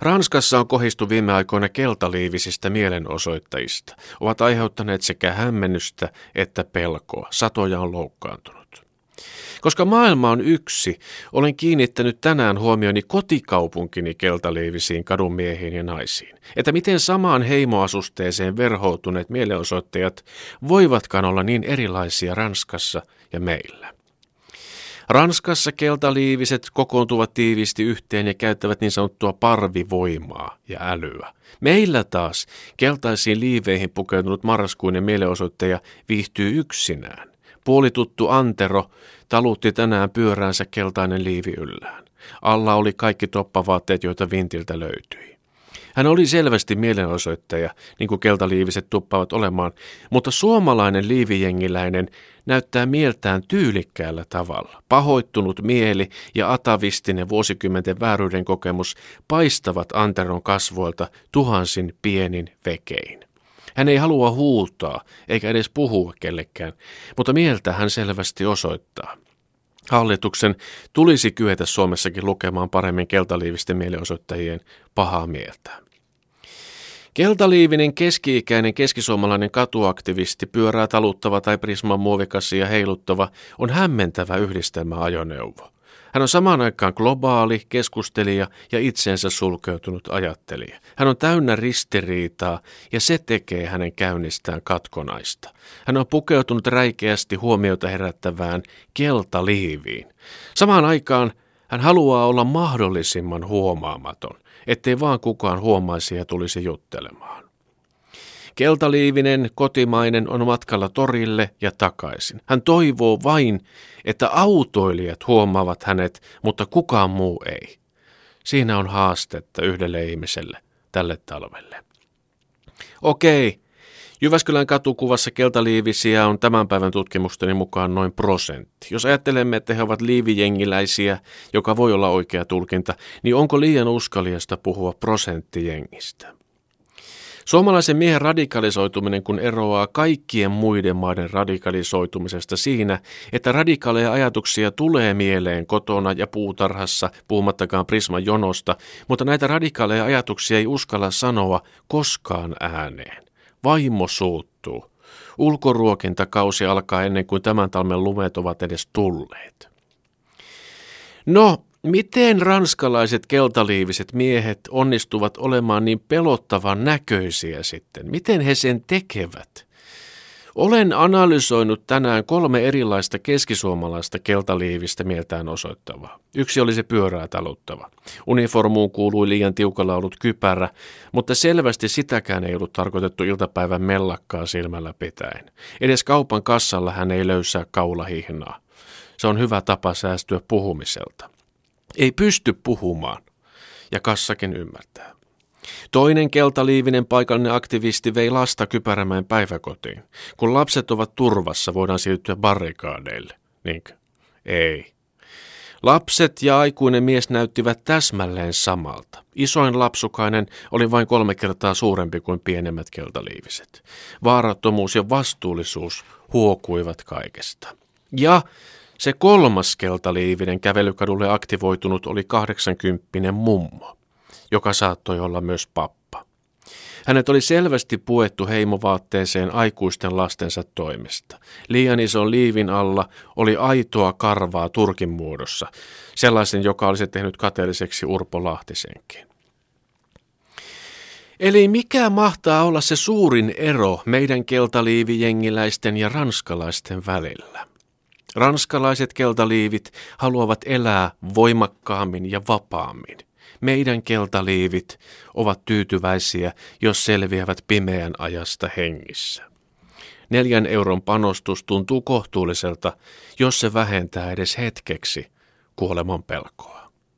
Ranskassa on kohistu viime aikoina keltaliivisistä mielenosoittajista. Ovat aiheuttaneet sekä hämmennystä että pelkoa. Satoja on loukkaantunut. Koska maailma on yksi, olen kiinnittänyt tänään huomioni kotikaupunkini keltaliivisiin kadunmiehiin ja naisiin. Että miten samaan heimoasusteeseen verhoutuneet mielenosoittajat voivatkaan olla niin erilaisia Ranskassa ja meillä. Ranskassa keltaliiviset kokoontuvat tiiviisti yhteen ja käyttävät niin sanottua parvivoimaa ja älyä. Meillä taas keltaisiin liiveihin pukeutunut marraskuinen mielenosoittaja viihtyy yksinään. Puolituttu Antero talutti tänään pyöräänsä keltainen liivi yllään. Alla oli kaikki toppavaatteet, joita vintiltä löytyi. Hän oli selvästi mielenosoittaja, niin kuin keltaliiviset tuppavat olemaan, mutta suomalainen liivijengiläinen näyttää mieltään tyylikkäällä tavalla. Pahoittunut mieli ja atavistinen vuosikymmenten vääryyden kokemus paistavat Anteron kasvoilta tuhansin pienin vekein. Hän ei halua huutaa eikä edes puhua kellekään, mutta mieltä hän selvästi osoittaa. Hallituksen tulisi kyetä Suomessakin lukemaan paremmin keltaliivisten mielenosoittajien pahaa mieltä. Keltaliivinen keski-ikäinen keskisuomalainen katuaktivisti, pyörää taluttava tai prisman muovikassia heiluttava, on hämmentävä yhdistelmä ajoneuvo. Hän on samaan aikaan globaali, keskustelija ja itseensä sulkeutunut ajattelija. Hän on täynnä ristiriitaa ja se tekee hänen käynnistään katkonaista. Hän on pukeutunut räikeästi huomiota herättävään keltaliiviin. Samaan aikaan hän haluaa olla mahdollisimman huomaamaton, ettei vaan kukaan huomaisi ja tulisi juttelemaan. Keltaliivinen kotimainen on matkalla torille ja takaisin. Hän toivoo vain, että autoilijat huomaavat hänet, mutta kukaan muu ei. Siinä on haastetta yhdelle ihmiselle tälle talvelle. Okei, Jyväskylän katukuvassa keltaliivisiä on tämän päivän tutkimusteni mukaan noin prosentti. Jos ajattelemme, että he ovat liivijengiläisiä, joka voi olla oikea tulkinta, niin onko liian uskaliasta puhua prosenttijengistä? Suomalaisen miehen radikalisoituminen kun eroaa kaikkien muiden maiden radikalisoitumisesta siinä, että radikaaleja ajatuksia tulee mieleen kotona ja puutarhassa, puhumattakaan Prisman jonosta, mutta näitä radikaaleja ajatuksia ei uskalla sanoa koskaan ääneen. Vaimo suuttuu. Ulkoruokintakausi alkaa ennen kuin tämän talmen lumet ovat edes tulleet. No, Miten ranskalaiset keltaliiviset miehet onnistuvat olemaan niin pelottavan näköisiä sitten? Miten he sen tekevät? Olen analysoinut tänään kolme erilaista keskisuomalaista keltaliivistä mieltään osoittavaa. Yksi oli se pyörää taluttava. Uniformuun kuului liian tiukalla ollut kypärä, mutta selvästi sitäkään ei ollut tarkoitettu iltapäivän mellakkaa silmällä pitäen. Edes kaupan kassalla hän ei löysää kaulahihnaa. Se on hyvä tapa säästyä puhumiselta. Ei pysty puhumaan, ja kassakin ymmärtää. Toinen keltaliivinen paikallinen aktivisti vei lasta Kypärämäen päiväkotiin. Kun lapset ovat turvassa, voidaan siirtyä barrikaadeille. Niinkö? Ei. Lapset ja aikuinen mies näyttivät täsmälleen samalta. Isoin lapsukainen oli vain kolme kertaa suurempi kuin pienemmät keltaliiviset. Vaarattomuus ja vastuullisuus huokuivat kaikesta. Ja se kolmas keltaliivinen kävelykadulle aktivoitunut oli 80 mummo, joka saattoi olla myös pappa. Hänet oli selvästi puettu heimovaatteeseen aikuisten lastensa toimesta. Liian ison liivin alla oli aitoa karvaa turkin muodossa, sellaisen, joka olisi tehnyt kateelliseksi Urpo Lahtisenkin. Eli mikä mahtaa olla se suurin ero meidän keltaliivijengiläisten ja ranskalaisten välillä? Ranskalaiset keltaliivit haluavat elää voimakkaammin ja vapaammin. Meidän keltaliivit ovat tyytyväisiä, jos selviävät pimeän ajasta hengissä. Neljän euron panostus tuntuu kohtuulliselta, jos se vähentää edes hetkeksi kuoleman pelkoa.